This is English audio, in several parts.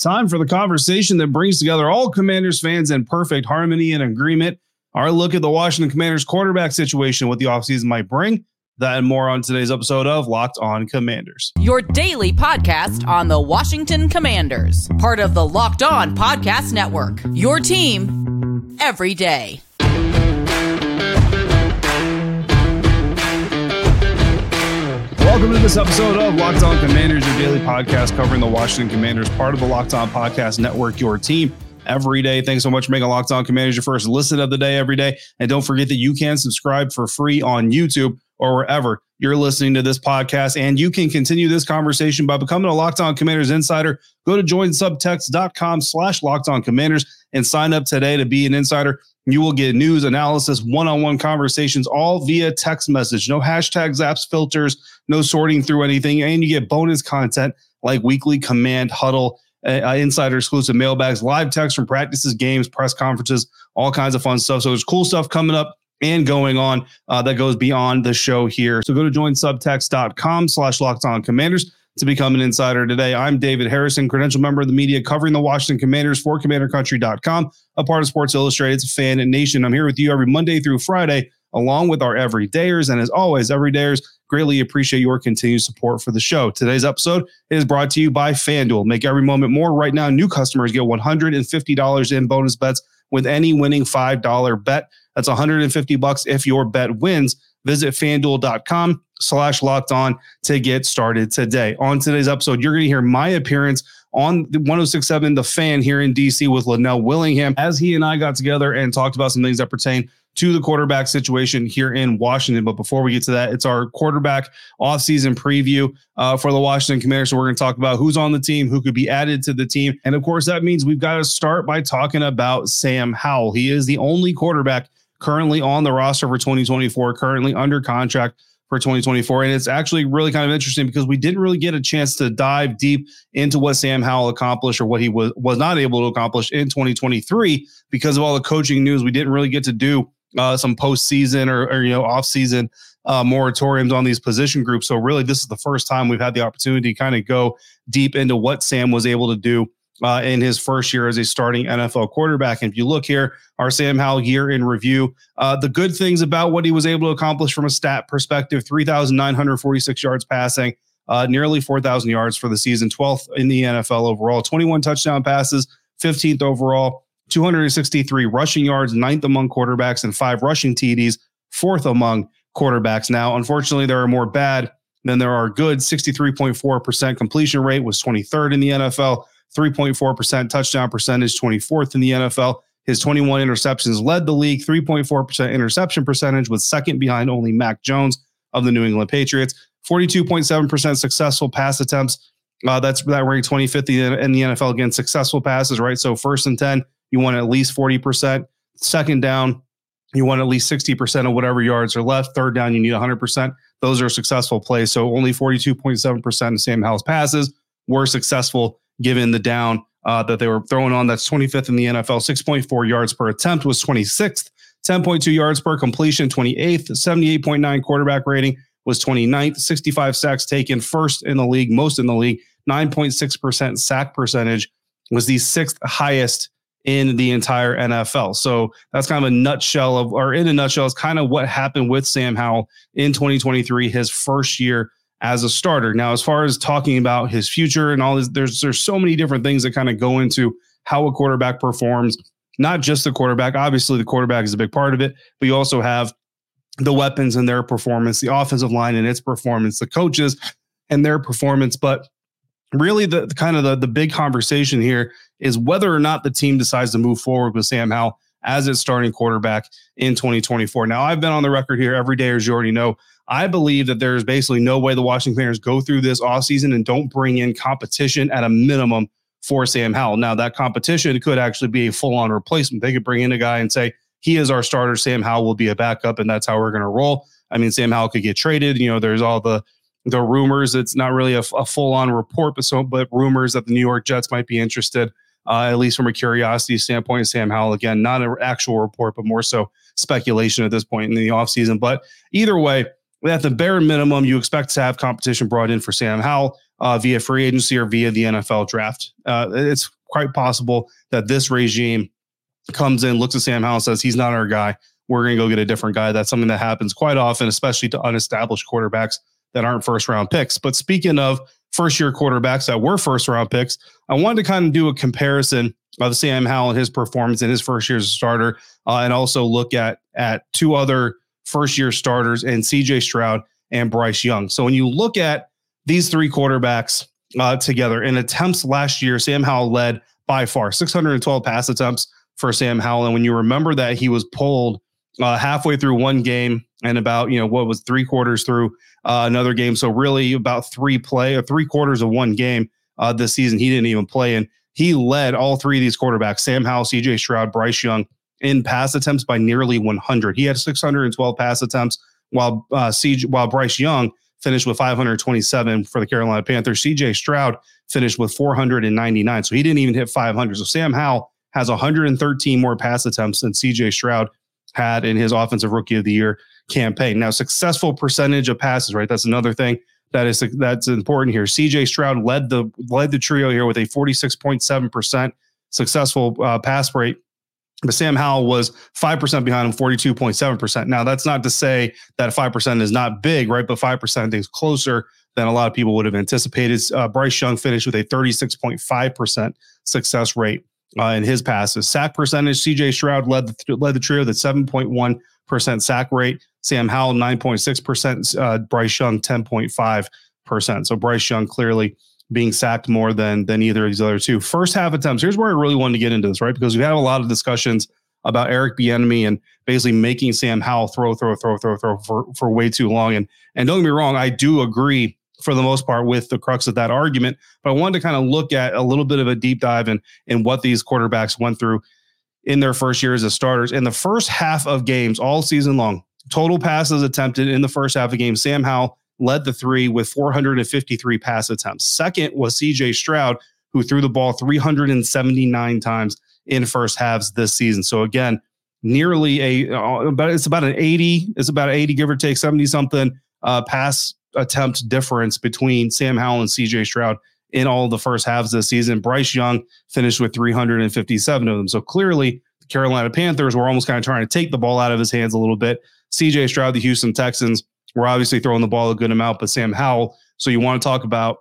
Time for the conversation that brings together all Commanders fans in perfect harmony and agreement. Our look at the Washington Commanders quarterback situation, what the offseason might bring. That and more on today's episode of Locked On Commanders. Your daily podcast on the Washington Commanders, part of the Locked On Podcast Network. Your team every day. Welcome to this episode of Locked On Commanders, your daily podcast covering the Washington Commanders, part of the Locked On Podcast Network, your team every day. Thanks so much for making Locked On Commanders your first listen of the day every day. And don't forget that you can subscribe for free on YouTube or wherever you're listening to this podcast. And you can continue this conversation by becoming a Locked On Commanders insider. Go to joinsubtext.com slash Locked On Commanders and sign up today to be an insider. You will get news, analysis, one on one conversations, all via text message. No hashtags, apps, filters, no sorting through anything. And you get bonus content like weekly command huddle, uh, uh, insider exclusive mailbags, live text from practices, games, press conferences, all kinds of fun stuff. So there's cool stuff coming up and going on uh, that goes beyond the show here. So go to joinsubtext.com slash locked on commanders to become an insider today. I'm David Harrison, credential member of the media covering the Washington Commanders for commandercountry.com, a part of Sports Illustrated's Fan and Nation. I'm here with you every Monday through Friday, along with our everydayers. And as always, everydayers greatly appreciate your continued support for the show. Today's episode is brought to you by FanDuel. Make every moment more. Right now, new customers get $150 in bonus bets with any winning $5 bet. That's 150 bucks if your bet wins. Visit fanduel.com slash locked on to get started today. On today's episode, you're going to hear my appearance on the 1067 The Fan here in DC with Lynnell Willingham as he and I got together and talked about some things that pertain to the quarterback situation here in Washington. But before we get to that, it's our quarterback offseason preview uh, for the Washington Commanders. So we're going to talk about who's on the team, who could be added to the team. And of course, that means we've got to start by talking about Sam Howell. He is the only quarterback currently on the roster for 2024, currently under contract for 2024. And it's actually really kind of interesting because we didn't really get a chance to dive deep into what Sam Howell accomplished or what he was was not able to accomplish in 2023 because of all the coaching news. We didn't really get to do uh, some postseason or, or you know off season uh, moratoriums on these position groups. So really, this is the first time we've had the opportunity to kind of go deep into what Sam was able to do uh, in his first year as a starting NFL quarterback. And if you look here, our Sam Howell year in review, uh, the good things about what he was able to accomplish from a stat perspective 3,946 yards passing, uh, nearly 4,000 yards for the season, 12th in the NFL overall, 21 touchdown passes, 15th overall, 263 rushing yards, ninth among quarterbacks, and five rushing TDs, fourth among quarterbacks. Now, unfortunately, there are more bad than there are good. 63.4% completion rate was 23rd in the NFL. 3.4% touchdown percentage, 24th in the NFL. His 21 interceptions led the league, 3.4% interception percentage, was second behind only Mac Jones of the New England Patriots. 42.7% successful pass attempts. Uh, that's that ranked 25th in the NFL again. Successful passes, right? So first and 10, you want at least 40%. Second down, you want at least 60% of whatever yards are left. Third down, you need 100%. Those are successful plays. So only 42.7% of Sam Howell's passes were successful given the down uh, that they were throwing on. That's 25th in the NFL. 6.4 yards per attempt was 26th. 10.2 yards per completion, 28th. 78.9 quarterback rating was 29th. 65 sacks taken, first in the league, most in the league. 9.6% sack percentage was the sixth highest in the entire NFL. So that's kind of a nutshell of, or in a nutshell, is kind of what happened with Sam Howell in 2023, his first year as a starter. Now, as far as talking about his future and all this, there's there's so many different things that kind of go into how a quarterback performs. Not just the quarterback. Obviously, the quarterback is a big part of it, but you also have the weapons and their performance, the offensive line and its performance, the coaches and their performance. But really, the, the kind of the, the big conversation here is whether or not the team decides to move forward with Sam Howell as its starting quarterback in 2024. Now, I've been on the record here every day, as you already know. I believe that there's basically no way the Washington Commanders go through this offseason and don't bring in competition at a minimum for Sam Howell. Now, that competition could actually be a full on replacement. They could bring in a guy and say, he is our starter. Sam Howell will be a backup, and that's how we're going to roll. I mean, Sam Howell could get traded. You know, there's all the the rumors. It's not really a, a full on report, but so but rumors that the New York Jets might be interested uh, at least from a curiosity standpoint. Sam Howell, again, not an actual report, but more so speculation at this point in the offseason. But either way, at the bare minimum, you expect to have competition brought in for Sam Howell. uh, via free agency or via the NFL draft. Uh, it's quite possible that this regime comes in, looks at Sam Howell, says he's not our guy. We're going to go get a different guy. That's something that happens quite often, especially to unestablished quarterbacks that aren't first round picks. But speaking of first year quarterbacks that were first round picks, I wanted to kind of do a comparison of Sam Howell and his performance in his first year as a starter, uh, and also look at at two other first year starters and CJ Stroud and Bryce Young. So when you look at these three quarterbacks uh, together in attempts last year, Sam Howell led by far 612 pass attempts for Sam Howell. And when you remember that he was pulled uh, halfway through one game and about, you know, what was three quarters through uh, another game. So really about three play or three quarters of one game uh, this season, he didn't even play and He led all three of these quarterbacks, Sam Howell, CJ Stroud, Bryce Young, in pass attempts by nearly 100. He had 612 pass attempts, while uh, CJ, while Bryce Young finished with 527 for the Carolina Panthers. CJ Stroud finished with 499, so he didn't even hit 500. So Sam Howell has 113 more pass attempts than CJ Stroud had in his offensive rookie of the year campaign. Now, successful percentage of passes, right? That's another thing that is that's important here. CJ Stroud led the led the trio here with a 46.7% successful uh, pass rate. But Sam Howell was 5% behind him, 42.7%. Now, that's not to say that 5% is not big, right? But 5% I think is closer than a lot of people would have anticipated. Uh, Bryce Young finished with a 36.5% success rate uh, in his passes. Sack percentage, CJ Stroud led the, led the trio, that 7.1% sack rate. Sam Howell, 9.6%. Uh, Bryce Young, 10.5%. So Bryce Young clearly being sacked more than than either of these other two. First half attempts. Here's where I really wanted to get into this, right? Because we've a lot of discussions about Eric Bieniemy and basically making Sam Howell throw, throw, throw, throw, throw for, for way too long. And and don't get me wrong, I do agree for the most part with the crux of that argument. But I wanted to kind of look at a little bit of a deep dive in, in what these quarterbacks went through in their first years as starters. In the first half of games all season long, total passes attempted in the first half of games, Sam Howell led the three with 453 pass attempts. Second was CJ Stroud, who threw the ball 379 times in first halves this season. So again, nearly a uh, but it's about an 80, it's about 80 give or take 70 something uh, pass attempt difference between Sam Howell and CJ Stroud in all the first halves this season. Bryce Young finished with 357 of them. So clearly, the Carolina Panthers were almost kind of trying to take the ball out of his hands a little bit. CJ Stroud, the Houston Texans, were obviously throwing the ball a good amount, but Sam Howell. So you want to talk about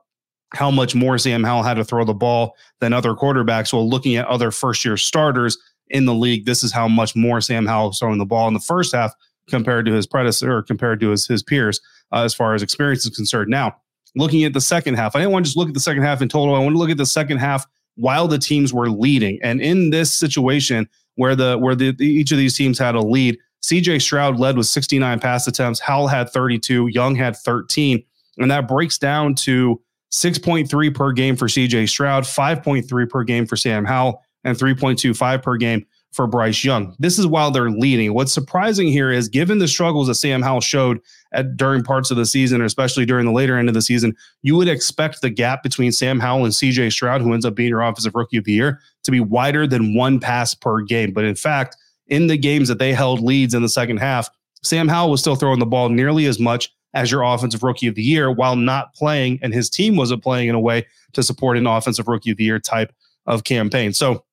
how much more Sam Howell had to throw the ball than other quarterbacks. Well, looking at other first year starters in the league, this is how much more Sam Howell was throwing the ball in the first half compared to his predecessor or compared to his, his peers uh, as far as experience is concerned. Now, looking at the second half, I didn't want to just look at the second half in total. I want to look at the second half while the teams were leading. And in this situation where the where the, the each of these teams had a lead, CJ Stroud led with 69 pass attempts, Howell had 32, Young had 13, and that breaks down to 6.3 per game for CJ Stroud, 5.3 per game for Sam Howell, and 3.25 per game for Bryce Young. This is while they're leading. What's surprising here is given the struggles that Sam Howell showed at during parts of the season, especially during the later end of the season, you would expect the gap between Sam Howell and CJ Stroud, who ends up being your offensive rookie of the year, to be wider than one pass per game. But in fact, in the games that they held leads in the second half, Sam Howell was still throwing the ball nearly as much as your offensive rookie of the year while not playing, and his team wasn't playing in a way to support an offensive rookie of the year type of campaign. So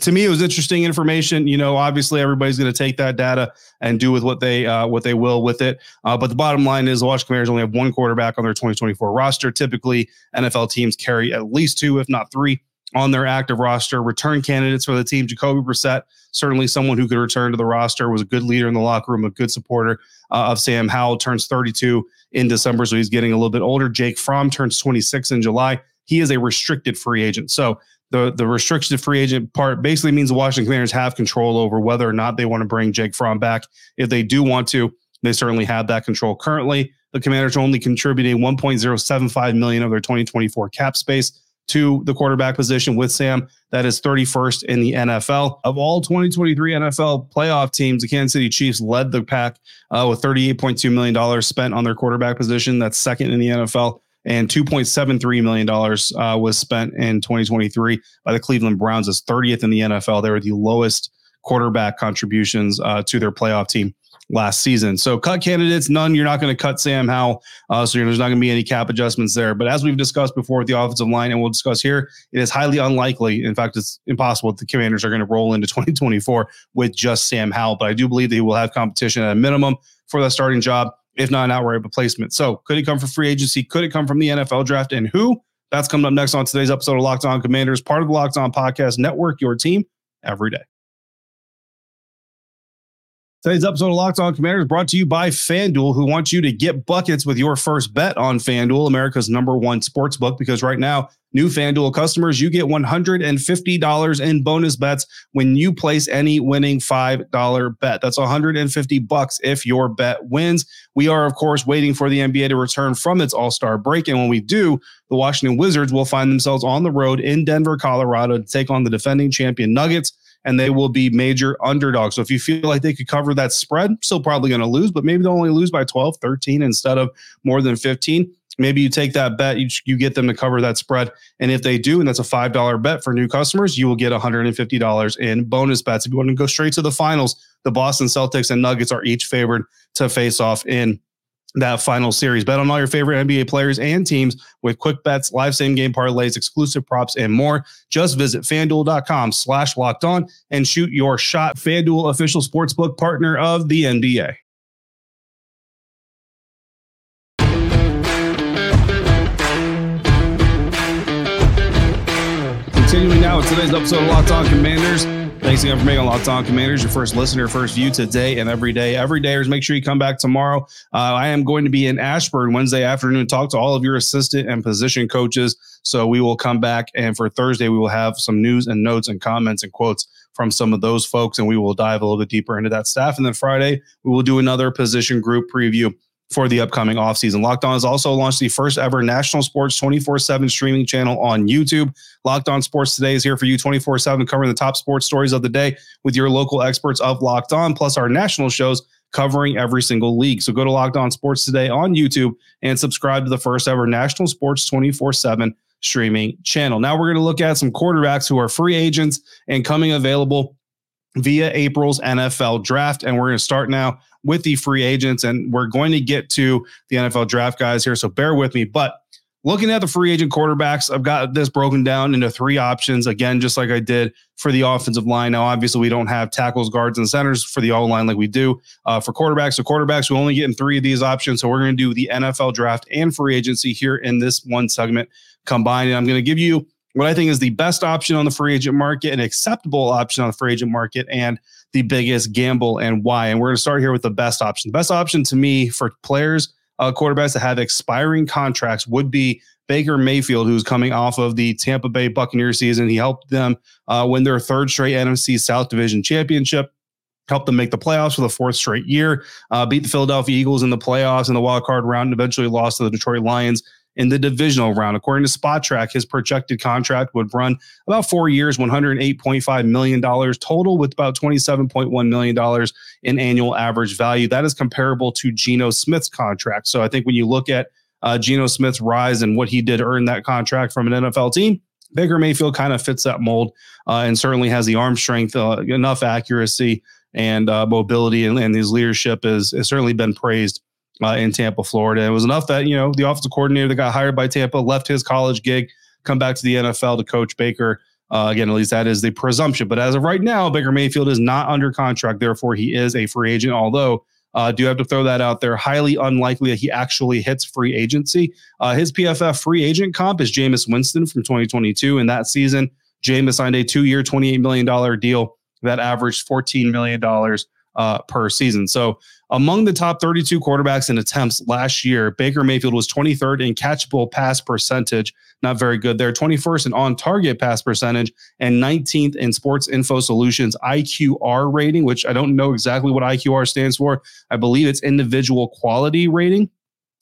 to me, it was interesting information. You know, obviously everybody's going to take that data and do with what they uh, what they will with it. Uh, but the bottom line is, the Washington Commanders only have one quarterback on their 2024 roster. Typically, NFL teams carry at least two, if not three, on their active roster. Return candidates for the team: Jacoby Brissett, certainly someone who could return to the roster, was a good leader in the locker room, a good supporter uh, of Sam Howell. Turns 32 in December, so he's getting a little bit older. Jake Fromm turns 26 in July. He is a restricted free agent, so the the restricted free agent part basically means the Washington Commanders have control over whether or not they want to bring Jake Fromm back. If they do want to, they certainly have that control. Currently, the Commanders are only contributing 1.075 million of their 2024 cap space to the quarterback position with Sam. That is 31st in the NFL. Of all 2023 NFL playoff teams, the Kansas City Chiefs led the pack uh, with $38.2 million spent on their quarterback position. That's second in the NFL and $2.73 million uh, was spent in 2023 by the Cleveland Browns as 30th in the NFL. They were the lowest quarterback contributions uh, to their playoff team last season. So cut candidates, none. You're not going to cut Sam Howell. Uh, so there's not going to be any cap adjustments there. But as we've discussed before with the offensive line, and we'll discuss here, it is highly unlikely. In fact, it's impossible that the commanders are going to roll into 2024 with just Sam Howell. But I do believe they will have competition at a minimum for the starting job, if not an outright replacement. So could it come from free agency? Could it come from the NFL draft? And who? That's coming up next on today's episode of Locked On Commanders, part of the Locked On Podcast Network, your team every day. Today's episode of Locked On Commanders brought to you by FanDuel, who wants you to get buckets with your first bet on FanDuel, America's number one sports book. Because right now, new FanDuel customers, you get $150 in bonus bets when you place any winning $5 bet. That's 150 bucks if your bet wins. We are, of course, waiting for the NBA to return from its All Star break. And when we do, the Washington Wizards will find themselves on the road in Denver, Colorado to take on the defending champion Nuggets and they will be major underdogs. So if you feel like they could cover that spread, still probably going to lose, but maybe they'll only lose by 12, 13 instead of more than 15. Maybe you take that bet, you, you get them to cover that spread. And if they do, and that's a $5 bet for new customers, you will get $150 in bonus bets. If you want to go straight to the finals, the Boston Celtics and Nuggets are each favored to face off in that final series. Bet on all your favorite NBA players and teams with quick bets, live same game parlays, exclusive props, and more. Just visit fanduel.com slash locked on and shoot your shot. FanDuel official sportsbook partner of the NBA. Continuing now with today's episode of Locked On Commanders. Thanks again for making Locked On Commanders your first listener, first view today and every day. Every dayers, make sure you come back tomorrow. Uh, I am going to be in Ashburn Wednesday afternoon, talk to all of your assistant and position coaches. So we will come back, and for Thursday, we will have some news and notes and comments and quotes from some of those folks, and we will dive a little bit deeper into that staff. And then Friday, we will do another position group preview for the upcoming offseason. Locked On has also launched the first ever national sports 24 7 streaming channel on YouTube. Locked On Sports Today is here for you 24 7, covering the top sports stories of the day with your local experts of Locked On, plus our national shows covering every single league. So go to Locked On Sports Today on YouTube and subscribe to the first ever national sports 24 7 streaming channel. Now we're going to look at some quarterbacks who are free agents and coming available via April's NFL draft. And we're going to start now with the free agents, and we're going to get to the NFL draft guys here. So bear with me. But looking at the free agent quarterbacks, I've got this broken down into three options. Again, just like I did for the offensive line. Now, obviously, we don't have tackles, guards, and centers for the O line like we do uh, for quarterbacks. So quarterbacks, we only get in three of these options. So we're going to do the NFL draft and free agency here in this one segment combined. And I'm going to give you what I think is the best option on the free agent market, an acceptable option on the free agent market, and the biggest gamble and why. And we're going to start here with the best option. The best option to me for players, uh, quarterbacks that have expiring contracts would be Baker Mayfield, who's coming off of the Tampa Bay Buccaneer season. He helped them uh, win their third straight NFC South Division championship helped them make the playoffs for the fourth straight year, uh, beat the Philadelphia Eagles in the playoffs in the wild card round, and eventually lost to the Detroit Lions in the divisional round. According to Spotrac, his projected contract would run about four years, $108.5 million total, with about $27.1 million in annual average value. That is comparable to Geno Smith's contract. So I think when you look at uh, Geno Smith's rise and what he did earn that contract from an NFL team, Baker Mayfield kind of fits that mold uh, and certainly has the arm strength, uh, enough accuracy and uh, mobility, and, and his leadership has certainly been praised uh, in Tampa, Florida. It was enough that, you know, the offensive coordinator that got hired by Tampa left his college gig, come back to the NFL to coach Baker. Uh, again, at least that is the presumption. But as of right now, Baker Mayfield is not under contract. Therefore, he is a free agent, although uh, do have to throw that out there. Highly unlikely that he actually hits free agency. Uh, his PFF free agent comp is Jameis Winston from 2022. In that season, Jameis signed a two year, $28 million deal that averaged $14 million uh, per season. So among the top 32 quarterbacks in attempts last year, Baker Mayfield was 23rd in catchable pass percentage. Not very good there. 21st in on target pass percentage and 19th in Sports Info Solutions IQR rating, which I don't know exactly what IQR stands for. I believe it's individual quality rating.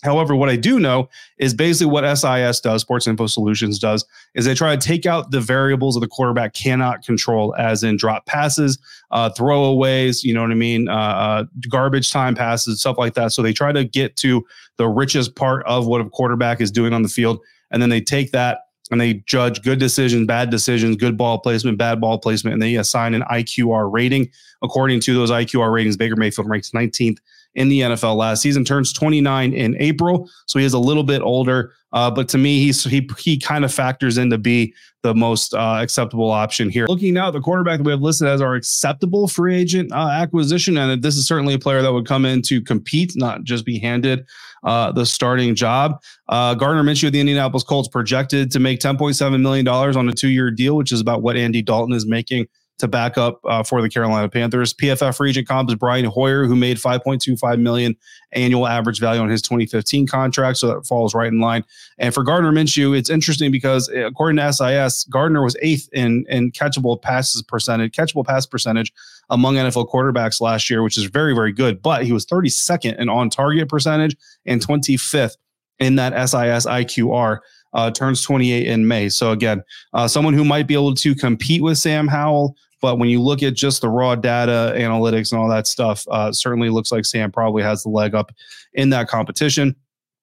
However, what I do know is basically what SIS does, Sports Info Solutions does, is they try to take out the variables that the quarterback cannot control, as in drop passes, uh, throwaways, you know what I mean, uh, uh, garbage time passes, stuff like that. So they try to get to the richest part of what a quarterback is doing on the field, and then they take that and they judge good decisions, bad decisions, good ball placement, bad ball placement, and they assign an IQR rating. According to those IQR ratings, Baker Mayfield ranks 19th in the NFL last season. Turns 29 in April, so he is a little bit older. Uh, but to me, he's he he kind of factors in to be the most uh, acceptable option here. Looking now at the quarterback that we have listed as our acceptable free agent uh, acquisition, and this is certainly a player that would come in to compete, not just be handed uh, the starting job. Uh, Gardner Minshew of the Indianapolis Colts projected to make 10.7 million dollars on a two-year deal, which is about what Andy Dalton is making to back up uh, for the Carolina Panthers. PFF Regent comp is Brian Hoyer, who made 5.25 million annual average value on his 2015 contract, so that falls right in line. And for Gardner Minshew, it's interesting because uh, according to SIS, Gardner was eighth in in catchable passes percentage, catchable pass percentage among NFL quarterbacks last year, which is very very good. But he was 32nd in on target percentage and 25th in that SIS IQR uh, turns 28 in May. So again, uh, someone who might be able to compete with Sam Howell, but when you look at just the raw data, analytics, and all that stuff, uh, certainly looks like Sam probably has the leg up in that competition.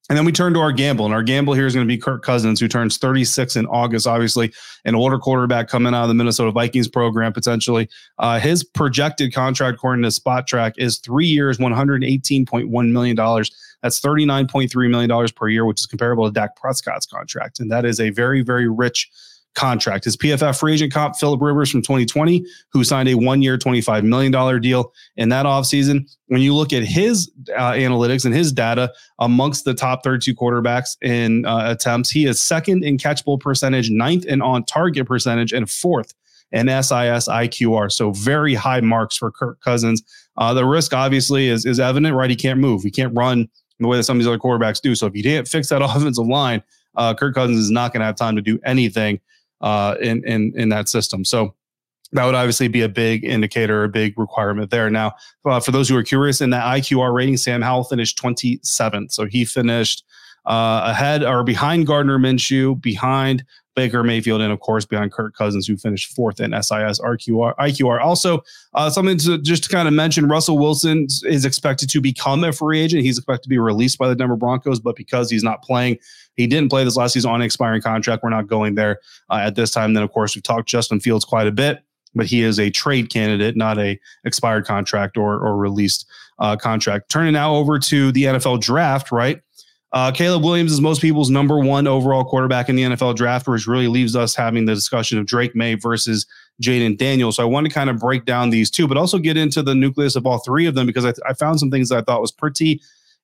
And then we turn to our gamble, and our gamble here is going to be Kirk Cousins, who turns 36 in August. Obviously, an older quarterback coming out of the Minnesota Vikings program potentially. Uh, his projected contract, according to Spotrac, is three years, 118.1 million dollars. That's $39.3 million per year, which is comparable to Dak Prescott's contract. And that is a very, very rich contract. His PFF free agent comp, Philip Rivers from 2020, who signed a one year, $25 million deal in that offseason. When you look at his uh, analytics and his data amongst the top 32 quarterbacks in uh, attempts, he is second in catchable percentage, ninth in on target percentage, and fourth in SIS IQR. So very high marks for Kirk Cousins. Uh, the risk obviously is, is evident, right? He can't move. He can't run the way that some of these other quarterbacks do. So if you can't fix that offensive line, uh, Kirk Cousins is not going to have time to do anything uh, in in in that system. So that would obviously be a big indicator, a big requirement there. Now, uh, for those who are curious, in that IQR rating, Sam Howell finished 27th. So he finished uh, ahead or behind Gardner Minshew, behind Baker Mayfield, and of course behind Kirk Cousins, who finished fourth in SIS RQR, IQR. Also, uh, something to just to kind of mention: Russell Wilson is expected to become a free agent. He's expected to be released by the Denver Broncos, but because he's not playing, he didn't play this last season on an expiring contract. We're not going there uh, at this time. Then, of course, we've talked Justin Fields quite a bit, but he is a trade candidate, not a expired contract or or released uh, contract. Turning now over to the NFL draft, right? Uh, Caleb Williams is most people's number one overall quarterback in the NFL draft, which really leaves us having the discussion of Drake Maye versus Jayden Daniels. So I want to kind of break down these two, but also get into the nucleus of all three of them because I, I found some things that I thought was pretty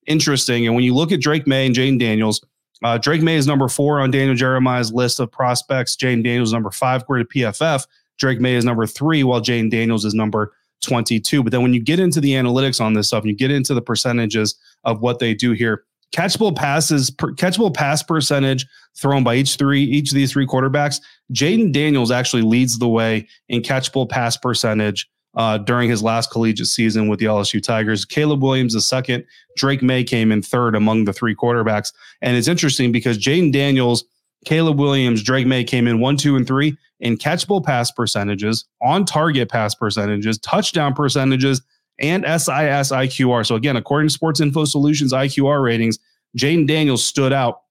interesting. And when you look at Drake Maye and Jayden Daniels, uh, Drake Maye is number four on Daniel Jeremiah's list of prospects. Jayden Daniels number five, according to PFF. Drake Maye is number three, while Jayden Daniels is number 22. But then when you get into the analytics on this stuff, and you get into the percentages of what they do here, catchable passes, per, catchable pass percentage thrown by each three, each of these three quarterbacks. Jayden Daniels actually leads the way in catchable pass percentage uh, during his last collegiate season with the LSU Tigers. Caleb Williams is second. Drake Maye came in third among the three quarterbacks. And it's interesting because Jayden Daniels, Caleb Williams, Drake Maye came in one, two, and three in catchable pass percentages, on target pass percentages, touchdown percentages, and SIS IQR. So again, according to Sports Info Solutions IQR ratings, Jayden Daniels stood out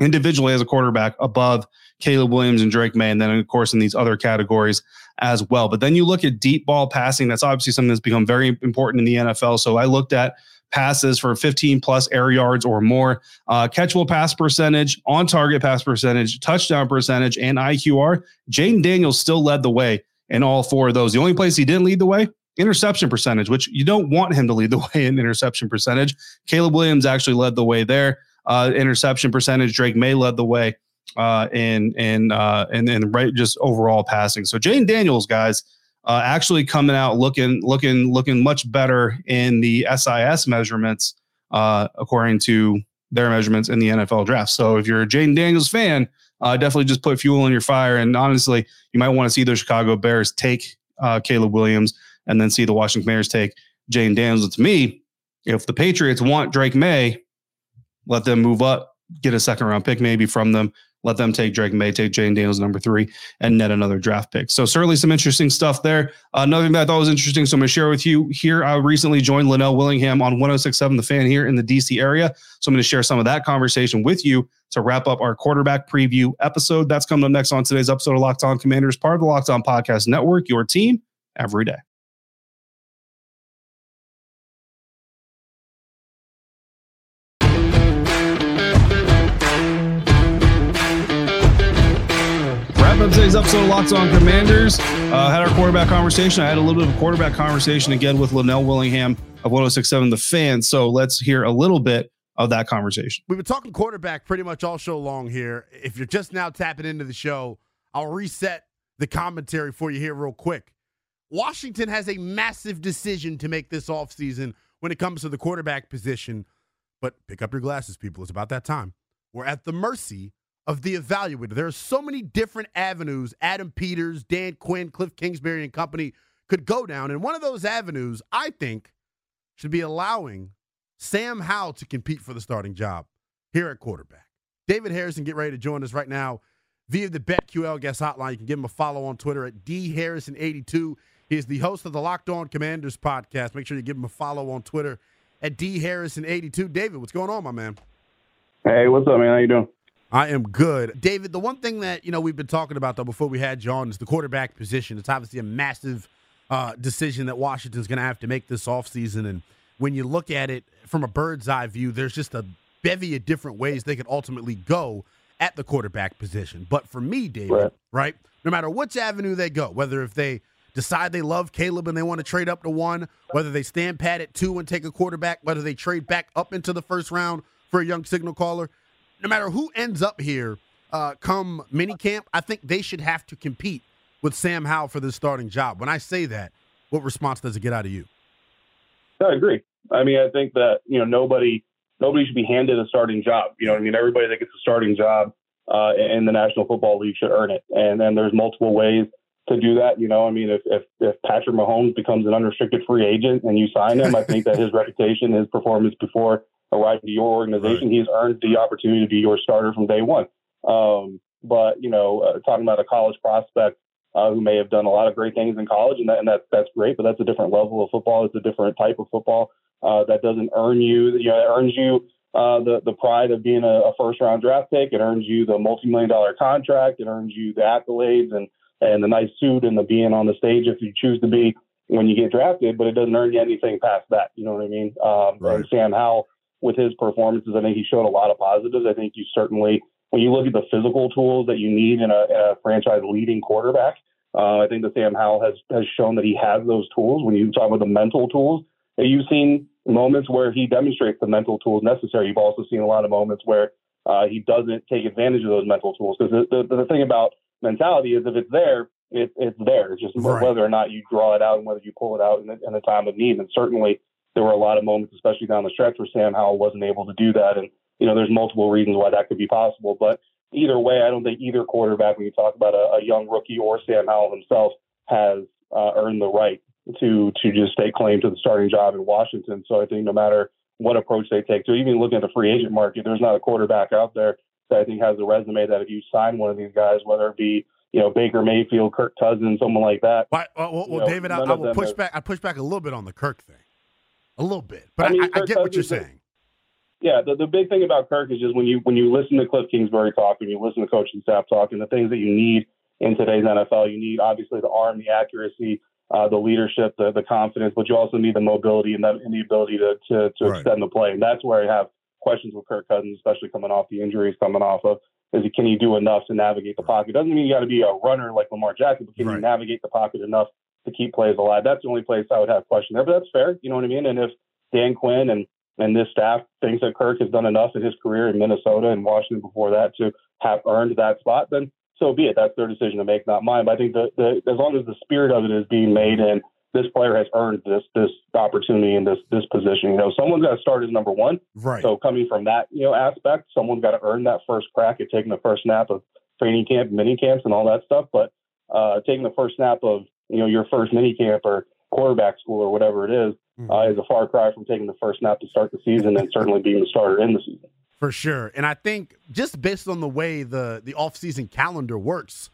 individually as a quarterback above Caleb Williams and Drake Maye, and then of course in these other categories as well. But then you look at deep ball passing. That's obviously something that's become very important in the NFL. So I looked at passes for 15 plus air yards or more, uh, catchable pass percentage, on target pass percentage, touchdown percentage, and IQR. Jayden Daniels still led the way in all four of those. The only place he didn't lead the way interception percentage, which you don't want him to lead the way in interception percentage. Caleb Williams actually led the way there. Uh, interception percentage, Drake Maye led the way uh, in in uh, and and right just overall passing. So Jayden Daniels, guys, uh, actually coming out looking looking looking much better in the SIS measurements uh, according to their measurements in the NFL draft. So if you're a Jayden Daniels fan, uh, definitely just put fuel in your fire. And honestly, you might want to see the Chicago Bears take uh, Caleb Williams and then see the Washington Commanders take Jayden Daniels. To me, if the Patriots want Drake Maye, let them move up, get a second round pick maybe from them, let them take Drake Maye, take Jayden Daniels number three, and net another draft pick. So certainly some interesting stuff there. Uh, another thing that I thought was interesting, so I'm going to share with you here. I recently joined Lynnell Willingham on 106.7 The Fan here in the DC area. So I'm going to share some of that conversation with you to wrap up our quarterback preview episode. That's coming up next on today's episode of Locked On Commanders, part of the Locked On Podcast Network, your team every day. Today's episode of Locked On Commanders. Uh, had our quarterback conversation. I had a little bit of a quarterback conversation again with Lynnell Willingham of 1067 The Fan. So let's hear a little bit of that conversation. We've been talking quarterback pretty much all show long here. If you're just now tapping into the show, I'll reset the commentary for you here real quick. Washington has a massive decision to make this offseason when it comes to the quarterback position. But pick up your glasses, people. It's about that time. We're at the mercy of the evaluator. There are so many different avenues Adam Peters, Dan Quinn, Cliff Kingsbury, and company could go down. And one of those avenues, I think, should be allowing Sam Howell to compete for the starting job here at quarterback. David Harrison, get ready to join us right now via the BetQL guest hotline. You can give him a follow on Twitter at dharrison82. He is the host of the Locked On Commanders podcast. Make sure you give him a follow on Twitter at dharrison82. David, what's going on, my man? Hey, what's up, man? How you doing? I am good. David, the one thing that, you know, we've been talking about though before we had John is the quarterback position. It's obviously a massive uh, decision that Washington's going to have to make this offseason. And when you look at it from a bird's eye view, there's just a bevy of different ways they could ultimately go at the quarterback position. But for me, David, right, right no matter which avenue they go, whether if they decide they love Caleb and they want to trade up to one, whether they stand pat at two and take a quarterback, whether they trade back up into the first round for a young signal caller, no matter who ends up here uh, come minicamp, I think they should have to compete with Sam Howell for the starting job. When I say that, what response does it get out of you? I agree. I mean, I think that you know nobody nobody should be handed a starting job. You know, I mean, everybody that gets a starting job uh, in the National Football League should earn it, and then there's multiple ways to do that. You know, I mean, if if, if Patrick Mahomes becomes an unrestricted free agent and you sign him, I think that his reputation, his performance before arrived to your organization, right. he's earned the opportunity to be your starter from day one. Um, but you know, uh, talking about a college prospect uh, who may have done a lot of great things in college, and, that, and that, that's great, but that's a different level of football. It's a different type of football uh, that doesn't earn you. You know, it earns you uh, the the pride of being a, a first round draft pick. It earns you the multi million dollar contract. It earns you the accolades and and the nice suit and the being on the stage if you choose to be when you get drafted. But it doesn't earn you anything past that. You know what I mean? Um, right. And Sam Howell with his performances. I think he showed a lot of positives. I think you certainly, when you look at the physical tools that you need in a, in a franchise leading quarterback, uh, I think that Sam Howell has has shown that he has those tools. When you talk about the mental tools, you've seen moments where he demonstrates the mental tools necessary. You've also seen a lot of moments where uh, he doesn't take advantage of those mental tools. Because the, the, the thing about mentality is if it's there, it, it's there. It's just right. whether or not you draw it out and whether you pull it out in in the time of need. And certainly there were a lot of moments, especially down the stretch, where Sam Howell wasn't able to do that. And, you know, there's multiple reasons why that could be possible. But either way, I don't think either quarterback, when you talk about a, a young rookie or Sam Howell himself, has uh, earned the right to to just stake claim to the starting job in Washington. So I think no matter what approach they take to even looking at the free agent market, there's not a quarterback out there that I think has a resume that if you sign one of these guys, whether it be you know Baker Mayfield, Kirk Cousins, someone like that. Well, well, well know, David, I, I will push back. I push back a little bit on the Kirk thing a little bit, but I, mean, I, I get what you're saying. Yeah, the, the big thing about Kirk is just when you when you listen to Cliff Kingsbury talk, when you listen to coaching staff talk, and the things that you need in today's NFL, you need obviously the arm, the accuracy, uh, the leadership, the, the confidence, but you also need the mobility and, the, and the ability to to, to right. extend the play. And that's where I have questions with Kirk Cousins, especially coming off the injuries coming off of. Is he, can he do enough to navigate the pocket? Doesn't mean you got to be a runner like Lamar Jackson, but can right. you navigate the pocket enough to keep plays alive? That's the only place I would have question there, but that's fair. You know what I mean? And if Dan Quinn and and this staff thinks that Kirk has done enough in his career in Minnesota and Washington before that to have earned that spot, then so be it. That's their decision to make, not mine. But I think that the, as long as the spirit of it is being made and this player has earned this this opportunity in this this position. You know, someone's got to start as number one. Right. So coming from that you know aspect, someone's got to earn that first crack at taking the first snap of training camp, mini camps, and all that stuff. But uh, taking the first snap of you know your first mini camp or quarterback school or whatever it is, mm-hmm. uh, is a far cry from taking the first snap to start the season and certainly being the starter in the season. For sure. And I think just based on the way the, the offseason calendar works,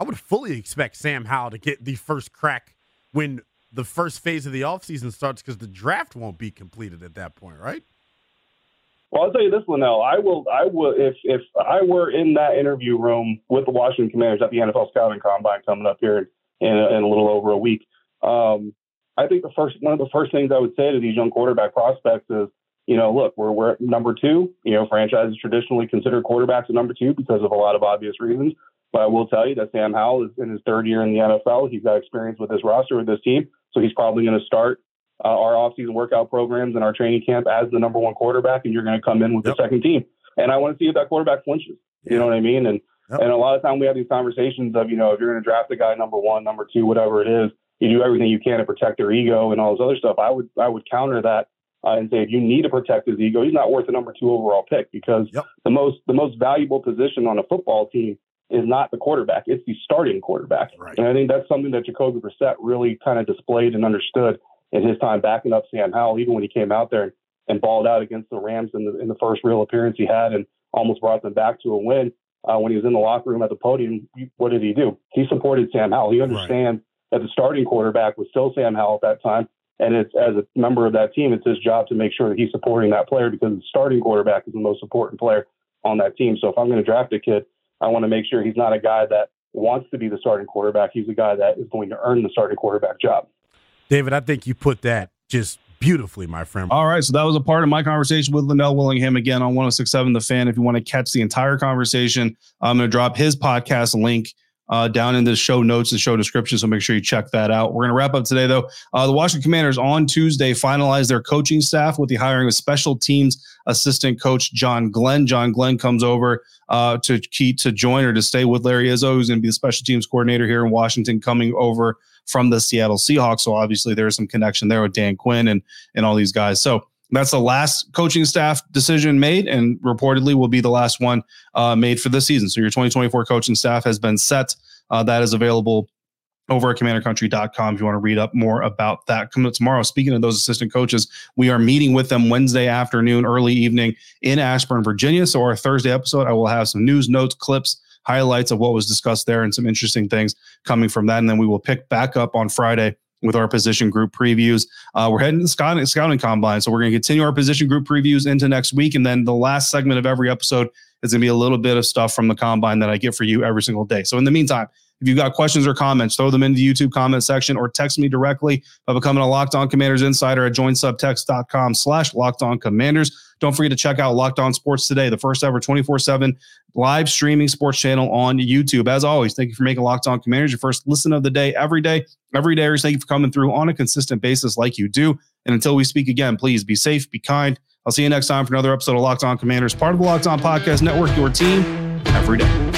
I would fully expect Sam Howell to get the first crack when the first phase of the offseason starts because the draft won't be completed at that point, right? Well, I'll tell you this, Lynnell. I will. I will. If if I were in that interview room with the Washington Commanders at the NFL scouting combine coming up here in, in a little over a week, um, I think the first one of the first things I would say to these young quarterback prospects is, you know, look, we're we're number two. You know, franchises traditionally consider quarterbacks at number two because of a lot of obvious reasons. But I will tell you that Sam Howell is in his third year in the NFL. He's got experience with this roster with this team, so he's probably going to start uh, our offseason workout programs and our training camp as the number one quarterback, and you're going to come in with yep. the second team. And I want to see if that quarterback flinches. You know what I mean? And yep. and a lot of time we have these conversations of you know if you're going to draft a guy number one, number two, whatever it is, you do everything you can to protect their ego and all this other stuff. I would I would counter that uh, and say if you need to protect his ego, he's not worth a number two overall pick because yep. the most the most valuable position on a football team is not the quarterback; it's the starting quarterback. Right. And I think that's something that Jacoby Brissett really kind of displayed and understood in his time backing up Sam Howell, even when he came out there and, and balled out against the Rams in the in the first real appearance he had and almost brought them back to a win. Uh, when he was in the locker room at the podium, what did he do? He supported Sam Howell. He understands right. that the starting quarterback was still Sam Howell at that time. And it's as a member of that team, it's his job to make sure that he's supporting that player because the starting quarterback is the most important player on that team. So if I'm going to draft a kid, I want to make sure he's not a guy that wants to be the starting quarterback. He's a guy that is going to earn the starting quarterback job. David, I think you put that just beautifully, my friend. All right. So that was a part of my conversation with Lynnell Willingham again on 1067 The Fan. If you want to catch the entire conversation, I'm going to drop his podcast link uh, down in the show notes and show description. So make sure you check that out. We're going to wrap up today, though. Uh, the Washington Commanders on Tuesday finalized their coaching staff with the hiring of special teams assistant coach John Glenn. John Glenn comes over uh, to key to join or to stay with Larry Izzo, who's going to be the special teams coordinator here in Washington, coming over from the Seattle Seahawks. So obviously there's some connection there with Dan Quinn and and all these guys. So that's the last coaching staff decision made, and reportedly will be the last one uh, made for this season. So your 2024 coaching staff has been set. Uh, that is available over at commandercountry.com if you want to read up more about that. Coming tomorrow, speaking of those assistant coaches, we are meeting with them Wednesday afternoon, early evening in Ashburn, Virginia. So our Thursday episode, I will have some news, notes, clips, highlights of what was discussed there and some interesting things coming from that. And then we will pick back up on Friday with our position group previews. Uh, we're heading to scouting, scouting combine. So we're going to continue our position group previews into next week. And then the last segment of every episode is going to be a little bit of stuff from the combine that I get for you every single day. So in the meantime, if you've got questions or comments, throw them in the YouTube comment section or text me directly by becoming a Locked On Commanders insider at joinsubtext.com slash Locked On Commanders. Don't forget to check out Locked On Sports today, the first ever 24-7 live streaming sports channel on YouTube. As always, thank you for making Locked On Commanders your first listen of the day every day. Every day, thank you for coming through on a consistent basis like you do. And until we speak again, please be safe, be kind. I'll see you next time for another episode of Locked On Commanders, part of the Locked On Podcast Network, your team every day.